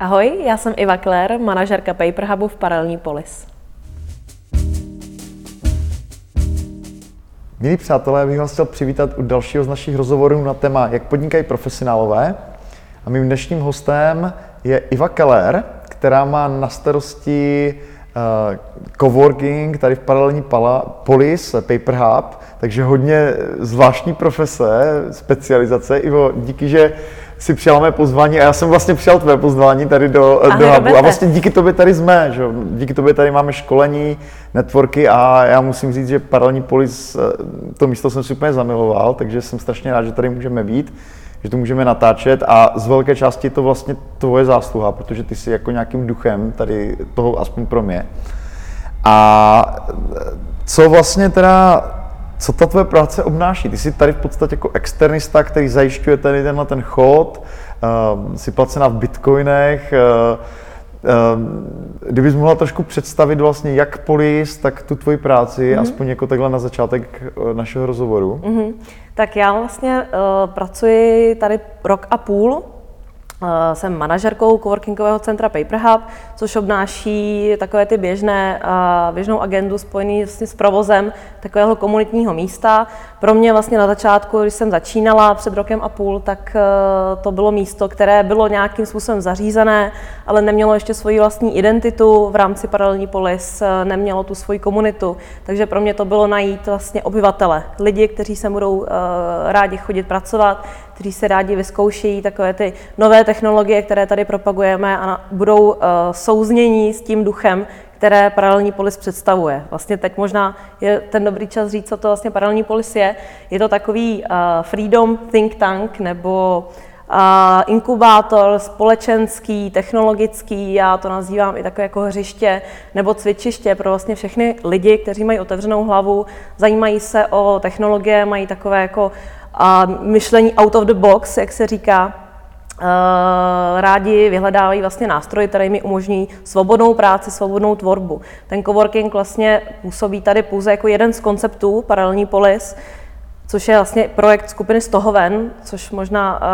Ahoj, já jsem Iva Claire, manažerka Paper Hubu v Paralelní Polis. Milí přátelé, bych vás chtěl přivítat u dalšího z našich rozhovorů na téma, jak podnikají profesionálové. A mým dnešním hostem je Iva Keller, která má na starosti uh, coworking tady v paralelní pala, polis, Paper Hub, takže hodně zvláštní profese, specializace. Ivo, díky, že si přijala mé pozvání a já jsem vlastně přijal tvé pozvání tady do, Ahoj, do Hubu. A vlastně díky tobě tady jsme, že? díky tobě tady máme školení, networky a já musím říct, že paralelní polis, eh, to místo jsem si úplně zamiloval, takže jsem strašně rád, že tady můžeme být, že to můžeme natáčet a z velké části je to vlastně tvoje zásluha, protože ty jsi jako nějakým duchem tady toho, aspoň pro mě. A co vlastně teda, co ta tvoje práce obnáší? Ty jsi tady v podstatě jako externista, který zajišťuje tady tenhle ten chod, uh, jsi placená v bitcoinech, uh, uh, kdybys mohla trošku představit vlastně jak polis, tak tu tvoji práci, mm-hmm. aspoň jako takhle na začátek eh, našeho rozhovoru. Mhm. Tak já vlastně uh, pracuji tady rok a půl. Uh, jsem manažerkou coworkingového centra Paper Hub, což obnáší takové ty běžné, uh, běžnou agendu spojený vlastně s provozem takového komunitního místa. Pro mě vlastně na začátku, když jsem začínala před rokem a půl, tak uh, to bylo místo, které bylo nějakým způsobem zařízené, ale nemělo ještě svoji vlastní identitu v rámci paralelní polis, nemělo tu svoji komunitu. Takže pro mě to bylo najít vlastně obyvatele, lidi, kteří se budou rádi chodit pracovat, kteří se rádi vyzkoušejí takové ty nové technologie, které tady propagujeme a budou uh, souznění s tím duchem, které paralelní polis představuje. Vlastně teď možná je ten dobrý čas říct, co to vlastně paralelní polis je. Je to takový uh, freedom think tank nebo uh, inkubátor společenský, technologický, já to nazývám i takové jako hřiště nebo cvičiště pro vlastně všechny lidi, kteří mají otevřenou hlavu, zajímají se o technologie, mají takové jako a myšlení out of the box, jak se říká, Uh, rádi vyhledávají vlastně nástroje, které mi umožní svobodnou práci, svobodnou tvorbu. Ten coworking vlastně působí tady pouze jako jeden z konceptů Paralelní polis, což je vlastně projekt skupiny Stohoven, což možná uh,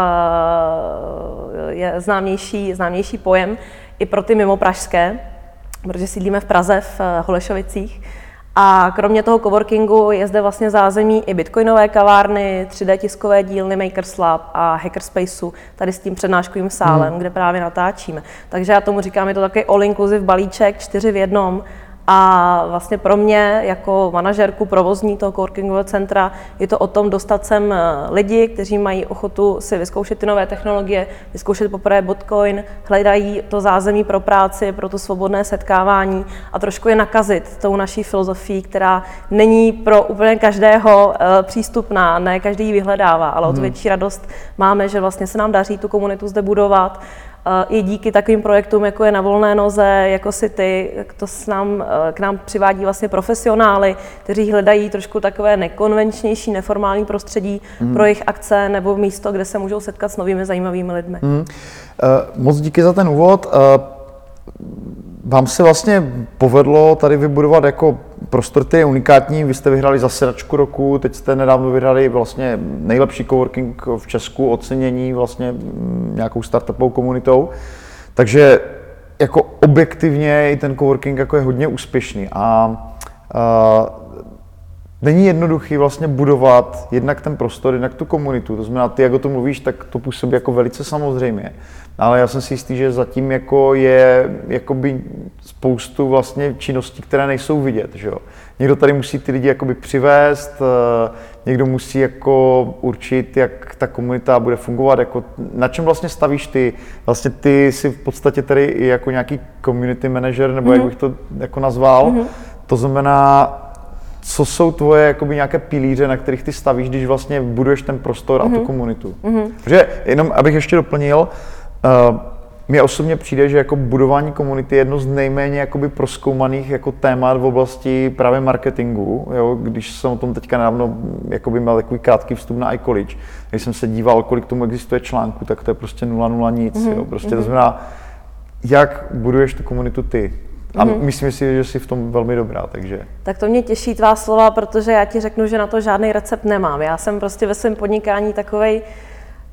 je známější, známější pojem i pro ty mimo pražské, protože sídlíme v Praze v uh, Holešovicích. A kromě toho coworkingu je zde vlastně zázemí i bitcoinové kavárny, 3D tiskové dílny Makers Lab a Hackerspaceu, tady s tím přednáškovým sálem, hmm. kde právě natáčíme. Takže já tomu říkám, je to takový all-inclusive balíček, čtyři v jednom. A vlastně pro mě jako manažerku provozní toho coworkingového centra je to o tom dostat sem lidi, kteří mají ochotu si vyzkoušet ty nové technologie, vyzkoušet poprvé Bitcoin, hledají to zázemí pro práci, pro to svobodné setkávání a trošku je nakazit tou naší filozofií, která není pro úplně každého přístupná, ne každý ji vyhledává, ale o to větší radost máme, že vlastně se nám daří tu komunitu zde budovat i díky takovým projektům, jako je na volné noze, jako si ty, to s nám, k nám přivádí vlastně profesionály, kteří hledají trošku takové nekonvenčnější, neformální prostředí mm. pro jejich akce nebo místo, kde se můžou setkat s novými zajímavými lidmi. Mm. Uh, moc díky za ten úvod. Uh, vám se vlastně povedlo tady vybudovat jako prostor, který je unikátní. Vy jste vyhrali zasedačku roku, teď jste nedávno vyhrali vlastně nejlepší coworking v Česku, ocenění vlastně nějakou startupovou komunitou. Takže jako objektivně i ten coworking jako je hodně úspěšný. A, a není jednoduchý vlastně budovat jednak ten prostor, jednak tu komunitu. To znamená, ty, jak o tom mluvíš, tak to působí jako velice samozřejmě. Ale já jsem si jistý, že zatím jako je jakoby spoustu vlastně činností, které nejsou vidět. Že jo? Někdo tady musí ty lidi jakoby přivést, někdo musí jako určit, jak ta komunita bude fungovat, jako na čem vlastně stavíš ty. Vlastně ty jsi v podstatě tady i jako nějaký community manager, nebo mm-hmm. jak bych to jako nazval. Mm-hmm. To znamená, co jsou tvoje jakoby nějaké pilíře, na kterých ty stavíš, když vlastně buduješ ten prostor mm-hmm. a tu komunitu. Mm-hmm. Protože jenom, abych ještě doplnil, Uh, mně osobně přijde, že jako budování komunity je jedno z nejméně jakoby proskoumaných jako témat v oblasti právě marketingu. Jo? Když jsem o tom teďka nedávno jakoby měl takový krátký vstup na iCollege, když jsem se díval, kolik tomu existuje článků, tak to je prostě nula nula nic. Mm-hmm. Jo? Prostě mm-hmm. to znamená, jak buduješ tu komunitu ty. A mm-hmm. myslím si, že jsi v tom velmi dobrá, takže... Tak to mě těší tvá slova, protože já ti řeknu, že na to žádný recept nemám. Já jsem prostě ve svém podnikání takovej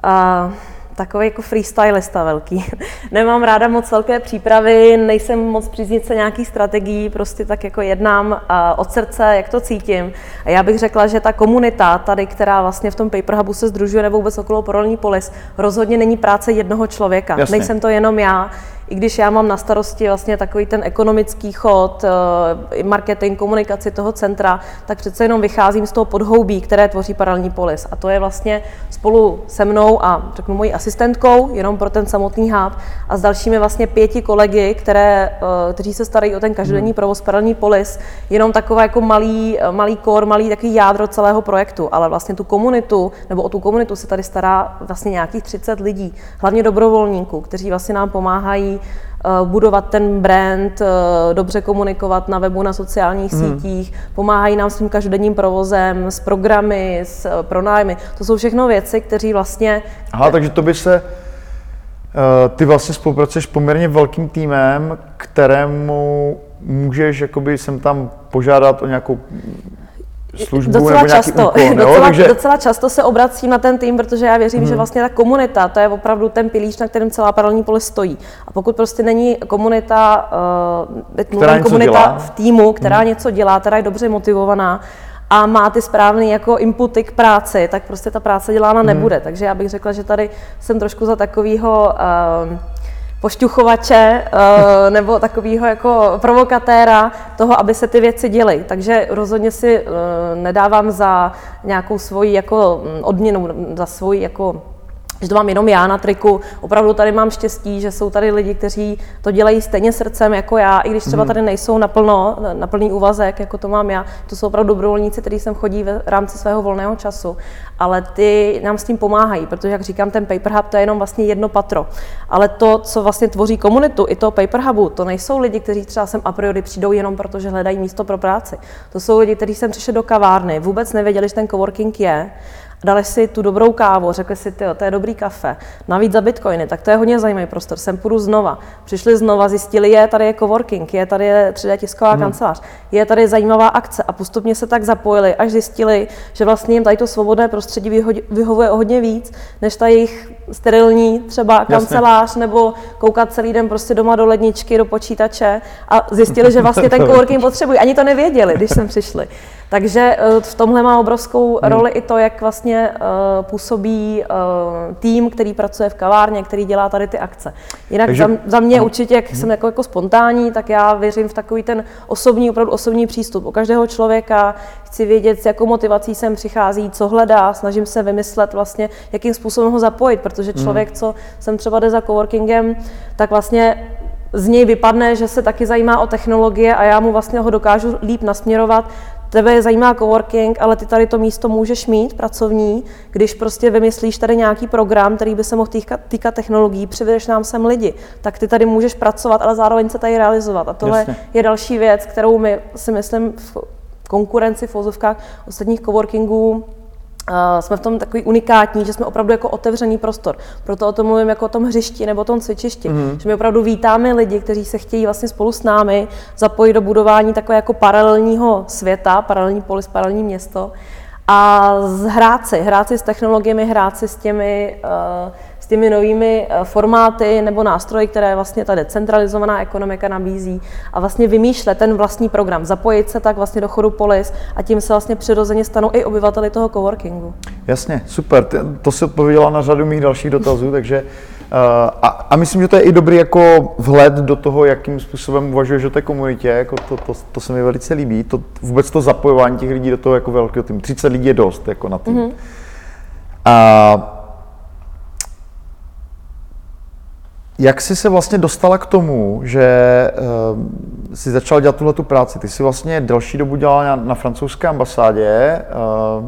uh, takový jako freestylista velký. Nemám ráda moc velké přípravy, nejsem moc příznice nějakých strategií, prostě tak jako jednám od srdce, jak to cítím. A já bych řekla, že ta komunita tady, která vlastně v tom Paper Hubu se združuje nebo vůbec okolo Porolní polis, rozhodně není práce jednoho člověka. Jasně. Nejsem to jenom já i když já mám na starosti vlastně takový ten ekonomický chod, eh, marketing, komunikaci toho centra, tak přece jenom vycházím z toho podhoubí, které tvoří paralelní polis. A to je vlastně spolu se mnou a řeknu mojí asistentkou, jenom pro ten samotný hub, a s dalšími vlastně pěti kolegy, které, eh, kteří se starají o ten každodenní hmm. provoz paralelní polis, jenom taková jako malý, eh, malý kor, malý takový jádro celého projektu, ale vlastně tu komunitu, nebo o tu komunitu se tady stará vlastně nějakých 30 lidí, hlavně dobrovolníků, kteří vlastně nám pomáhají budovat ten brand, eh, dobře komunikovat na webu, na sociálních hmm. sítích, pomáhají nám s tím každodenním provozem, s programy, s eh, pronájmy. To jsou všechno věci, které vlastně... Aha, takže to by se... Ty vlastně spolupracuješ poměrně velkým týmem, kterému můžeš jakoby sem tam požádat o nějakou službu docela nebo často, úkol, docela, Takže... docela často se obracím na ten tým, protože já věřím, hmm. že vlastně ta komunita, to je opravdu ten pilíř, na kterém celá paralelní pole stojí. A pokud prostě není komunita, uh, která komunita dělá. v týmu, která hmm. něco dělá, která je dobře motivovaná, a má ty správné jako inputy k práci, tak prostě ta práce dělána hmm. nebude. Takže já bych řekla, že tady jsem trošku za takového uh, pošťuchovače uh, nebo takového jako provokatéra toho, aby se ty věci děly. Takže rozhodně si uh, nedávám za nějakou svoji jako mm, odměnu, za svoji jako že to mám jenom já na triku. Opravdu tady mám štěstí, že jsou tady lidi, kteří to dělají stejně srdcem jako já, i když třeba mhm. tady nejsou naplno, na plný úvazek, jako to mám já. To jsou opravdu dobrovolníci, kteří sem chodí v rámci svého volného času. Ale ty nám s tím pomáhají, protože, jak říkám, ten Paper Hub to je jenom vlastně jedno patro. Ale to, co vlastně tvoří komunitu, i toho Paper Hubu, to nejsou lidi, kteří třeba sem a priori přijdou jenom proto, že hledají místo pro práci. To jsou lidi, kteří sem přišli do kavárny, vůbec nevěděli, že ten coworking je dali si tu dobrou kávu, řekli si, ty, to je dobrý kafe, navíc za bitcoiny, tak to je hodně zajímavý prostor, sem půjdu znova. Přišli znova, zjistili, je tady je coworking, je tady je 3D tisková hmm. kancelář, je tady zajímavá akce a postupně se tak zapojili, až zjistili, že vlastně jim tady to svobodné prostředí vyhovuje o hodně víc, než ta jejich sterilní třeba kancelář Jasně. nebo koukat celý den prostě doma do ledničky, do počítače a zjistili, že vlastně ten coworking potřebují. Ani to nevěděli, když sem přišli. Takže eh, v tomhle má obrovskou hmm. roli i to, jak vlastně uh, působí uh, tým, který pracuje v kavárně, který dělá tady ty akce. Jinak Takže, za, za mě hmm. určitě, jak hmm. jsem jako, jako spontánní, tak já věřím v takový ten osobní, opravdu osobní přístup. U každého člověka chci vědět, s jakou motivací sem přichází, co hledá, snažím se vymyslet vlastně, jakým způsobem ho zapojit, protože hmm. člověk, co sem třeba jde za coworkingem, tak vlastně z něj vypadne, že se taky zajímá o technologie a já mu vlastně ho dokážu líp nasměrovat tebe zajímá coworking, ale ty tady to místo můžeš mít pracovní, když prostě vymyslíš tady nějaký program, který by se mohl týkat, týkat technologií, přivedeš nám sem lidi, tak ty tady můžeš pracovat, ale zároveň se tady realizovat. A tohle Jasně. je další věc, kterou my si myslím v konkurenci v ostatních coworkingů jsme v tom takový unikátní, že jsme opravdu jako otevřený prostor. Proto o tom mluvím jako o tom hřišti nebo o tom cvičišti. Mm. Že my opravdu vítáme lidi, kteří se chtějí vlastně spolu s námi zapojit do budování takové jako paralelního světa, paralelní polis, paralelní město. A hrát si, hrát si s technologiemi, hrát si s těmi uh, těmi novými eh, formáty nebo nástroji, které vlastně ta decentralizovaná ekonomika nabízí a vlastně vymýšlet ten vlastní program, zapojit se tak vlastně do chodu polis a tím se vlastně přirozeně stanou i obyvateli toho coworkingu. Jasně, super, to si odpověděla na řadu mých dalších dotazů, takže uh, a, a myslím, že to je i dobrý jako vhled do toho, jakým způsobem uvažuješ o té komunitě, jako to, to, to se mi velice líbí, to, vůbec to zapojování těch lidí do toho jako velkého týmu, 30 lidí je dost jako na tým. Mm-hmm. A Jak jsi se vlastně dostala k tomu, že uh, jsi začala dělat tuhle tu práci? Ty jsi vlastně delší dobu dělala na, na francouzské ambasádě. Uh,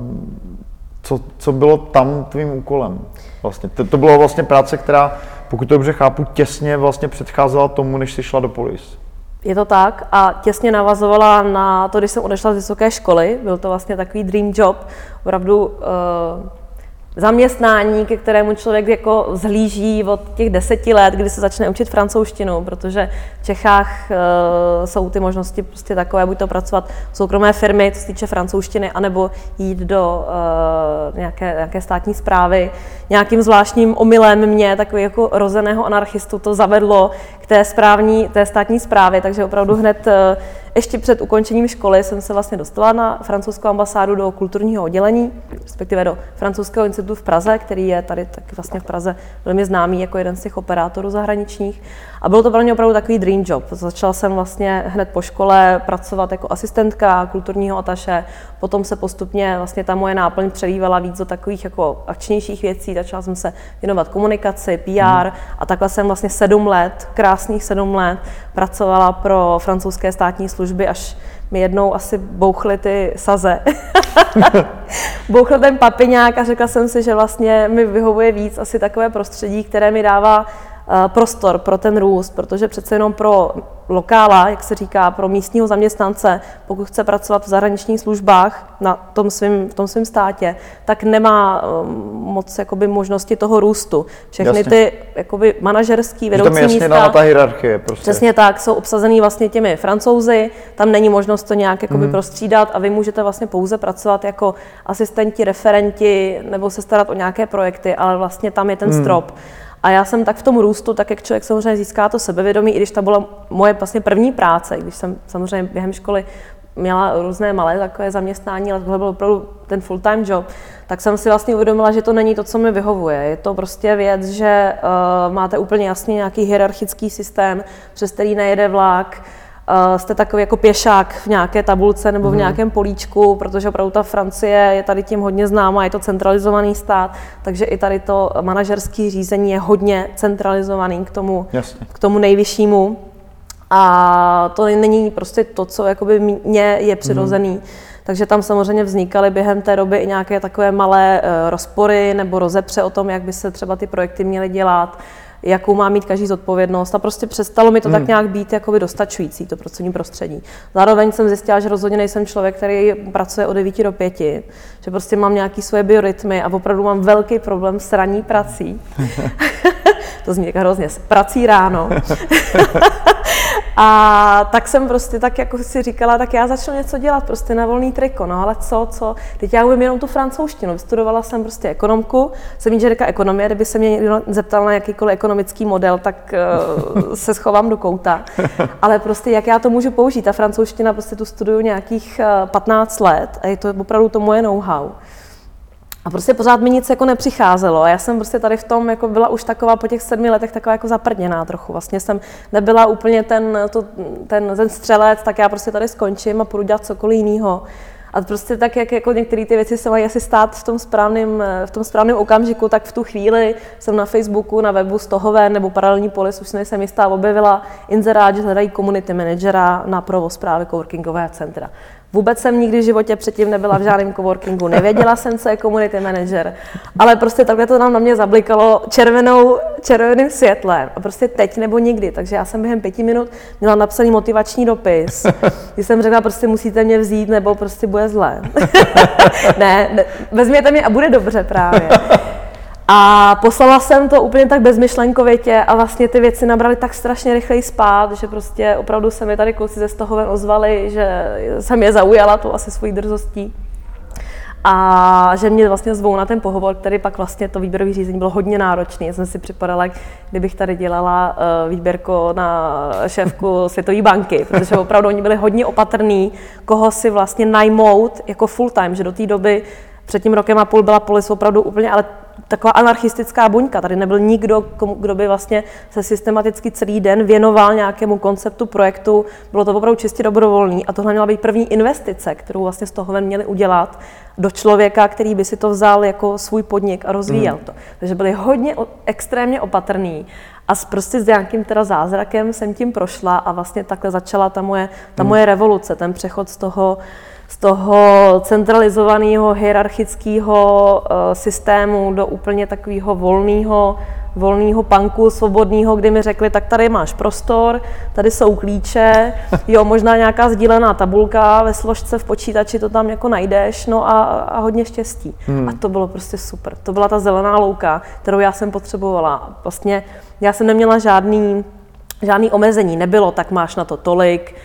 co, co bylo tam tvým úkolem? Vlastně? To, to bylo vlastně práce, která, pokud to dobře chápu, těsně vlastně předcházela tomu, než jsi šla do polis. Je to tak a těsně navazovala na to, když jsem odešla z vysoké školy. Byl to vlastně takový dream job. Opravdu uh, zaměstnání, ke kterému člověk jako zhlíží od těch deseti let, kdy se začne učit francouzštinu, protože Čechách uh, jsou ty možnosti prostě takové, buď to pracovat v soukromé firmy, co se týče francouzštiny, anebo jít do uh, nějaké, nějaké státní zprávy. Nějakým zvláštním omylem mě, takový jako rozeného anarchistu, to zavedlo k té, správní, té státní zprávě, takže opravdu hned uh, ještě před ukončením školy jsem se vlastně dostala na francouzskou ambasádu do kulturního oddělení, respektive do francouzského institutu v Praze, který je tady taky vlastně v Praze velmi známý jako jeden z těch operátorů zahraničních. A bylo to pro mě opravdu takový dream job. Začala jsem vlastně hned po škole pracovat jako asistentka kulturního ataše, potom se postupně vlastně ta moje náplň přelívala víc do takových jako akčnějších věcí, začala jsem se věnovat komunikaci, PR hmm. a takhle jsem vlastně sedm let, krásných sedm let, pracovala pro francouzské státní služby, až mi jednou asi bouchly ty saze. Bouchl ten papiňák a řekla jsem si, že vlastně mi vyhovuje víc asi takové prostředí, které mi dává prostor pro ten růst, protože přece jenom pro lokála, jak se říká, pro místního zaměstnance, pokud chce pracovat v zahraničních službách na tom svým, v tom svém státě, tak nemá um, moc jakoby, možnosti toho růstu. Všechny jasně. ty jakoby, manažerský vedoucí tam je jasně místa, ta hierarchie. Prostě. Přesně tak, jsou obsazený vlastně těmi francouzi, tam není možnost to nějak jakoby, hmm. prostřídat a vy můžete vlastně pouze pracovat jako asistenti, referenti nebo se starat o nějaké projekty, ale vlastně tam je ten hmm. strop. A já jsem tak v tom růstu, tak jak člověk samozřejmě získá to sebevědomí, i když to byla moje vlastně první práce, když jsem samozřejmě během školy měla různé malé takové zaměstnání, ale tohle byl opravdu ten full-time job, tak jsem si vlastně uvědomila, že to není to, co mi vyhovuje. Je to prostě věc, že uh, máte úplně jasný nějaký hierarchický systém, přes který nejede vlak, uh, jste takový jako pěšák v nějaké tabulce nebo v mhm. nějakém políčku, protože opravdu ta Francie je tady tím hodně známá, je to centralizovaný stát, takže i tady to manažerské řízení je hodně centralizovaný k tomu, Jasně. k tomu nejvyššímu. A to není prostě to, co jakoby mě je přirozený. Mm. Takže tam samozřejmě vznikaly během té doby i nějaké takové malé uh, rozpory nebo rozepře o tom, jak by se třeba ty projekty měly dělat jakou má mít každý zodpovědnost a prostě přestalo mi to hmm. tak nějak být jakoby dostačující, to pracovní prostředí. Zároveň jsem zjistila, že rozhodně nejsem člověk, který pracuje od 9 do 5, že prostě mám nějaký svoje biorytmy a opravdu mám velký problém s ranní prací. to zní hrozně, s prací ráno. A tak jsem prostě tak jako si říkala, tak já začnu něco dělat prostě na volný triko, no ale co, co, teď já umím jenom tu francouzštinu, vystudovala jsem prostě ekonomku, jsem inženýrka ekonomie, kdyby se mě někdo zeptal na jakýkoliv ekonomický model, tak uh, se schovám do kouta, ale prostě jak já to můžu použít, ta francouzština prostě tu studuju nějakých uh, eh, 15 let a je to opravdu to moje know-how. A prostě pořád mi nic jako nepřicházelo. A já jsem prostě tady v tom jako byla už taková po těch sedmi letech taková jako zaprdněná trochu. Vlastně jsem nebyla úplně ten, to, ten, ten střelec, tak já prostě tady skončím a půjdu dělat cokoliv jiného. A prostě tak, jak jako některé ty věci se mají asi stát v tom, správném, v tom správném okamžiku, tak v tu chvíli jsem na Facebooku, na webu Stohové nebo Paralelní polis, už nejsem jistá, objevila inzerát, že hledají community managera na provoz právě coworkingového centra. Vůbec jsem nikdy v životě předtím nebyla v žádném coworkingu, nevěděla jsem, co je community manager, ale prostě takhle to nám na mě zablikalo červenou, červeným světlem a prostě teď nebo nikdy. Takže já jsem během pěti minut měla napsaný motivační dopis, kdy jsem řekla, prostě musíte mě vzít, nebo prostě bude zlé. ne, ne, vezměte mě a bude dobře právě. A poslala jsem to úplně tak bezmyšlenkovitě a vlastně ty věci nabrali tak strašně rychleji spát, že prostě opravdu se mi tady kluci ze Stohoven ozvali, že jsem je zaujala tu asi svojí drzostí. A že mě vlastně zvou na ten pohovor, který pak vlastně to výběrové řízení bylo hodně náročné. Já jsem si připadala, kdybych tady dělala uh, výběrko na šéfku Světové banky, protože opravdu oni byli hodně opatrní, koho si vlastně najmout jako full time, že do té doby před tím rokem a půl byla polis opravdu úplně, ale taková anarchistická buňka. Tady nebyl nikdo, kdo by vlastně se systematicky celý den věnoval nějakému konceptu projektu. Bylo to opravdu čistě dobrovolný a tohle měla být první investice, kterou vlastně z toho měli udělat do člověka, který by si to vzal jako svůj podnik a rozvíjel mm. to. Takže byli hodně extrémně opatrný a prostě s nějakým teda zázrakem jsem tím prošla a vlastně takhle začala ta moje, ta mm. moje revoluce, ten přechod z toho, z toho centralizovaného hierarchického uh, systému do úplně takového volného volného panku, svobodného, kdy mi řekli, tak tady máš prostor, tady jsou klíče, jo, možná nějaká sdílená tabulka ve složce v počítači, to tam jako najdeš, no a, a hodně štěstí. Hmm. A to bylo prostě super. To byla ta zelená louka, kterou já jsem potřebovala. Vlastně já jsem neměla žádný, žádný omezení, nebylo, tak máš na to tolik,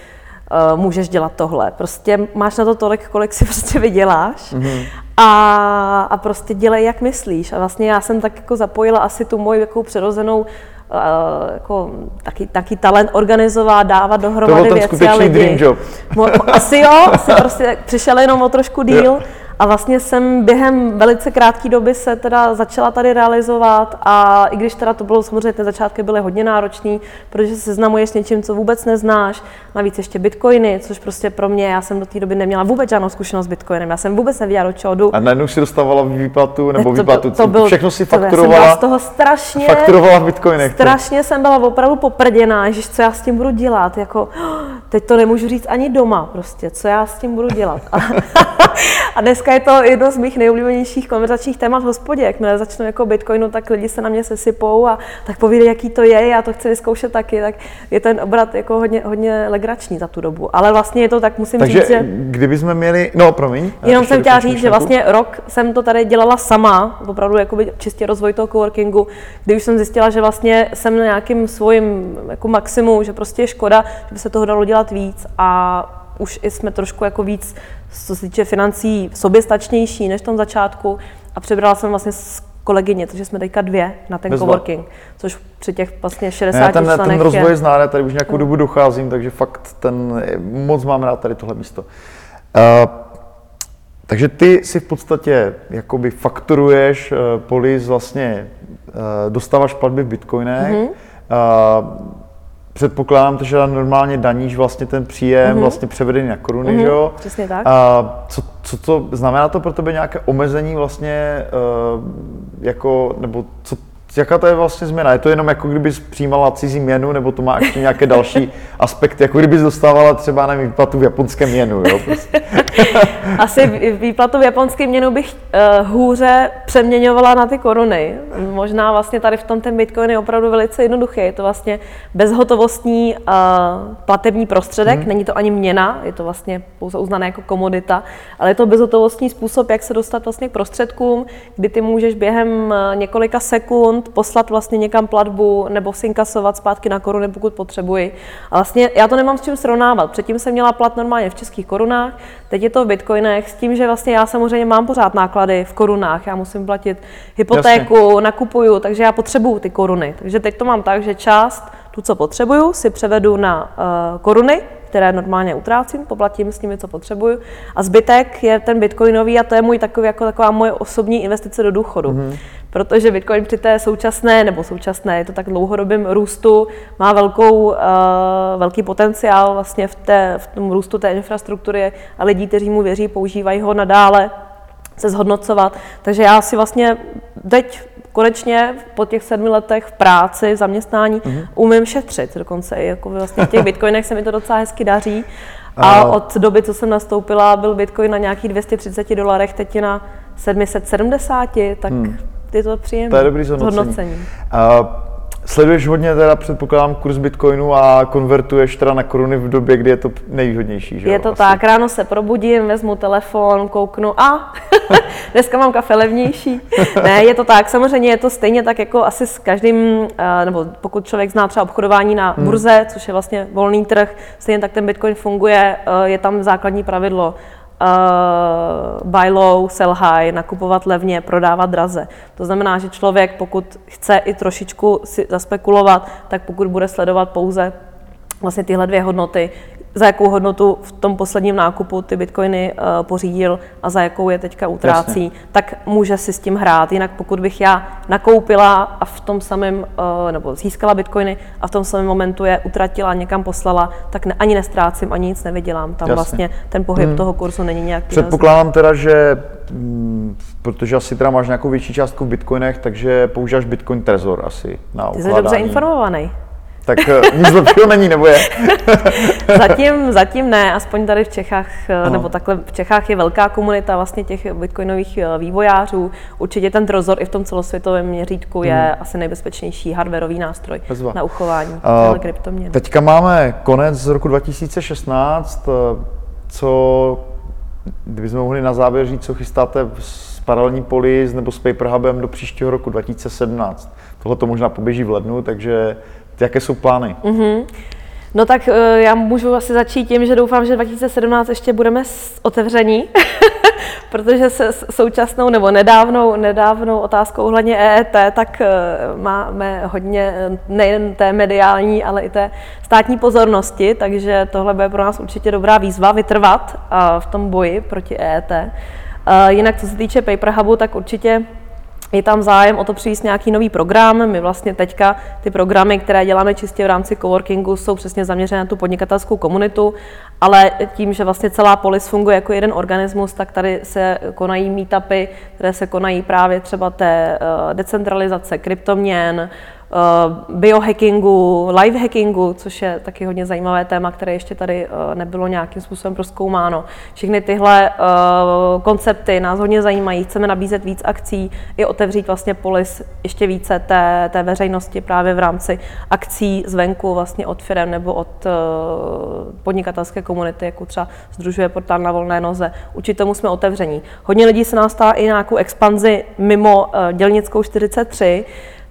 uh, můžeš dělat tohle. Prostě máš na to tolik, kolik si prostě vyděláš mm-hmm. a, a prostě dělej, jak myslíš. A vlastně já jsem tak jako zapojila asi tu moji jako přirozenou Uh, jako taky, taky talent organizovat, dávat dohromady věci a lidi. dream job. Asi jo, asi prostě přišel jenom o trošku díl. A vlastně jsem během velice krátké doby se teda začala tady realizovat a i když teda to bylo samozřejmě, ty začátky byly hodně náročný, protože se seznamuješ s něčím, co vůbec neznáš, navíc ještě bitcoiny, což prostě pro mě, já jsem do té doby neměla vůbec žádnou zkušenost s bitcoinem, já jsem vůbec nevěděla, do čeho jdu. A najednou si dostávala výplatu nebo to, výplatu, to, to byl, všechno si fakturovala. Já jsem z toho strašně, fakturovala v bitcoinech. Strašně jsem byla opravdu poprděná, že co já s tím budu dělat, jako teď to nemůžu říct ani doma prostě, co já s tím budu dělat. A, a dneska je to jedno z mých nejoblíbenějších konverzačních témat v hospodě. Jakmile začnu jako Bitcoinu, tak lidi se na mě sesypou a tak povídají, jaký to je, já to chci vyzkoušet taky, tak je ten obrat jako hodně, hodně legrační za tu dobu. Ale vlastně je to tak, musím Takže říct, že... kdyby jsme měli, no promiň. Jenom jsem chtěla říct, že vlastně rok jsem to tady dělala sama, opravdu jakoby čistě rozvoj toho coworkingu, kdy už jsem zjistila, že vlastně jsem na nějakým svým jako maximu, že prostě je škoda, že by se toho dalo dělat víc a už jsme trošku jako víc co se týče financí, soběstačnější než v tom začátku a přebrala jsem vlastně s kolegyně, takže jsme teďka dvě na ten Bezva. coworking, což při těch vlastně 60 ne, ten, členech ten rozvoj je... zná, tady už nějakou no. dobu docházím, takže fakt ten, moc mám rád tady tohle místo. Uh, takže ty si v podstatě jakoby fakturuješ uh, polis vlastně, uh, dostáváš platby v bitcoinech, mm-hmm. uh, Předpokládám, že normálně daníš vlastně ten příjem mm-hmm. vlastně převedený na koruny, mm-hmm. že jo? Přesně tak. A co, co to, znamená to pro tebe nějaké omezení vlastně, uh, jako, nebo co, jaká to je vlastně změna? Je to jenom jako kdyby přijímala cizí měnu, nebo to má ještě nějaké další aspekty, jako kdyby dostávala třeba nevím, výplatu v japonském měnu, jo? Prostě. Asi výplatu v japonském měnu bych uh, hůře přeměňovala na ty koruny. Možná vlastně tady v tom ten Bitcoin je opravdu velice jednoduchý. Je to vlastně bezhotovostní uh, platební prostředek, hmm. není to ani měna, je to vlastně pouze uznané jako komodita, ale je to bezhotovostní způsob, jak se dostat vlastně k prostředkům, kdy ty můžeš během několika sekund poslat vlastně někam platbu nebo si inkasovat zpátky na koruny, pokud potřebuji. A vlastně já to nemám s čím srovnávat. Předtím jsem měla plat normálně v českých korunách, teď je to v bitcoinech, s tím, že vlastně já samozřejmě mám pořád náklady v korunách. Já musím platit hypotéku, Jasně. nakupuju, takže já potřebuju ty koruny. Takže teď to mám tak, že část tu, co potřebuju, si převedu na uh, koruny, které normálně utrácím, poplatím s nimi, co potřebuju. A zbytek je ten bitcoinový a to je můj takový, jako taková moje osobní investice do důchodu. Mm-hmm. Protože bitcoin při té současné, nebo současné, je to tak dlouhodobém růstu, má velkou, uh, velký potenciál vlastně v, té, v tom růstu té infrastruktury a lidí, kteří mu věří, používají ho nadále se zhodnocovat. Takže já si vlastně teď konečně po těch sedmi letech v práci, v zaměstnání, mm-hmm. umím šetřit dokonce. Jako vlastně v těch bitcoinech se mi to docela hezky daří. A od doby, co jsem nastoupila, byl bitcoin na nějakých 230 dolarech, teď je na 770, tak hmm. je to příjemné. To je dobrý zhodnocení. zhodnocení. Uh, Sleduješ hodně teda, předpokládám, kurz Bitcoinu a konvertuješ teda na koruny v době, kdy je to nejvýhodnější, že Je to Asi. tak, ráno se probudím, vezmu telefon, kouknu a dneska mám kafe levnější. ne, je to tak, samozřejmě je to stejně tak jako asi s každým, eh, nebo pokud člověk zná třeba obchodování na hmm. burze, což je vlastně volný trh, stejně tak ten Bitcoin funguje, eh, je tam základní pravidlo uh, buy low, sell high, nakupovat levně, prodávat draze. To znamená, že člověk, pokud chce i trošičku si zaspekulovat, tak pokud bude sledovat pouze vlastně tyhle dvě hodnoty, za jakou hodnotu v tom posledním nákupu ty bitcoiny uh, pořídil a za jakou je teďka utrácí, Jasně. tak může si s tím hrát. Jinak pokud bych já nakoupila a v tom samém, uh, nebo získala bitcoiny a v tom samém momentu je utratila, někam poslala, tak ne, ani nestrácím, ani nic nevydělám. Tam Jasně. vlastně ten pohyb hmm. toho kurzu není nějak Předpokládám teda, že mm, protože asi teda máš nějakou větší částku v bitcoinech, takže používáš bitcoin trezor asi na Ty jsi dobře informovaný. Tak uh, nic lepšího není, nebo je? zatím, zatím ne, aspoň tady v Čechách, Aha. nebo takhle v Čechách je velká komunita vlastně těch bitcoinových vývojářů. Určitě ten Trozor i v tom celosvětovém měřítku je hmm. asi nejbezpečnější hardwareový nástroj Bezva. na uchování uh, kryptoměn. Teďka máme konec z roku 2016. Co, kdybychom mohli na závěr říct, co chystáte s paralelní polis nebo s Paperhubem do příštího roku 2017? Tohle to možná poběží v lednu, takže jaké jsou plány? Mm-hmm. No tak eh, já můžu asi začít tím, že doufám, že 2017 ještě budeme otevření, protože se současnou nebo nedávnou, nedávnou otázkou ohledně EET, tak eh, máme hodně eh, nejen té mediální, ale i té státní pozornosti, takže tohle bude pro nás určitě dobrá výzva vytrvat v tom boji proti EET. Jinak co se týče Paper Hubu, tak určitě je tam zájem o to přijít nějaký nový program. My vlastně teďka ty programy, které děláme čistě v rámci coworkingu, jsou přesně zaměřené na tu podnikatelskou komunitu, ale tím, že vlastně celá polis funguje jako jeden organismus, tak tady se konají meetupy, které se konají právě třeba té eh, decentralizace kryptoměn, biohackingu, live hackingu, což je taky hodně zajímavé téma, které ještě tady eh, nebylo nějakým způsobem proskoumáno. Všechny tyhle eh, koncepty nás hodně zajímají, chceme nabízet víc akcí i otevřít vlastně polis ještě více té, té veřejnosti právě v rámci akcí zvenku vlastně od firm nebo od podnikatelské komunity, jako třeba združuje portál na volné noze. Určitě tomu jsme otevření. Hodně lidí se nás stává i nějakou expanzi mimo dělnickou 43,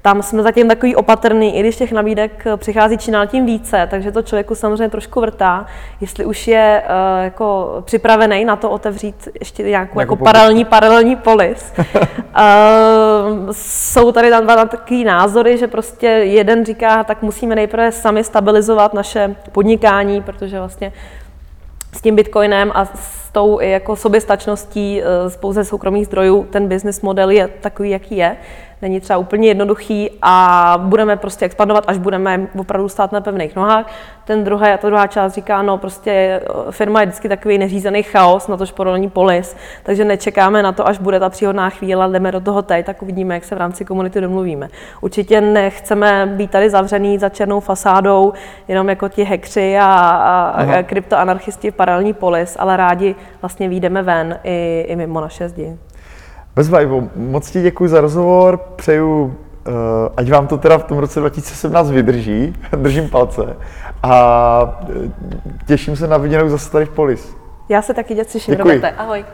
tam jsme zatím takový opatrný, i když těch nabídek přichází čím dál tím více, takže to člověku samozřejmě trošku vrtá, jestli už je uh, jako připravený na to otevřít ještě nějakou jako, paralelní, paralelní polis. uh, jsou tady tam dva takové názory, že prostě jeden říká, tak musíme nejprve sami stabilizovat naše podnikání, protože vlastně s tím bitcoinem a s tou jako soběstačností eh, z pouze soukromých zdrojů ten business model je takový, jaký je není třeba úplně jednoduchý a budeme prostě expandovat, až budeme opravdu stát na pevných nohách. Ten druhý, a ta druhá část říká, no prostě eh, firma je vždycky takový neřízený chaos, na tož porodní polis, takže nečekáme na to, až bude ta příhodná chvíle, jdeme do toho teď, tak uvidíme, jak se v rámci komunity domluvíme. Určitě nechceme být tady zavřený za černou fasádou, jenom jako ti hekři a, a, a kryptoanarchisti v paralelní polis, ale rádi vlastně výjdeme ven i, i mimo naše zdi. Bez Vajvo, moc ti děkuji za rozhovor, přeju, uh, ať vám to teda v tom roce 2017 vydrží, držím palce a eh, těším se na viděnou zase tady v Polis. Já se taky těším, Děkuji. Roberte. Ahoj.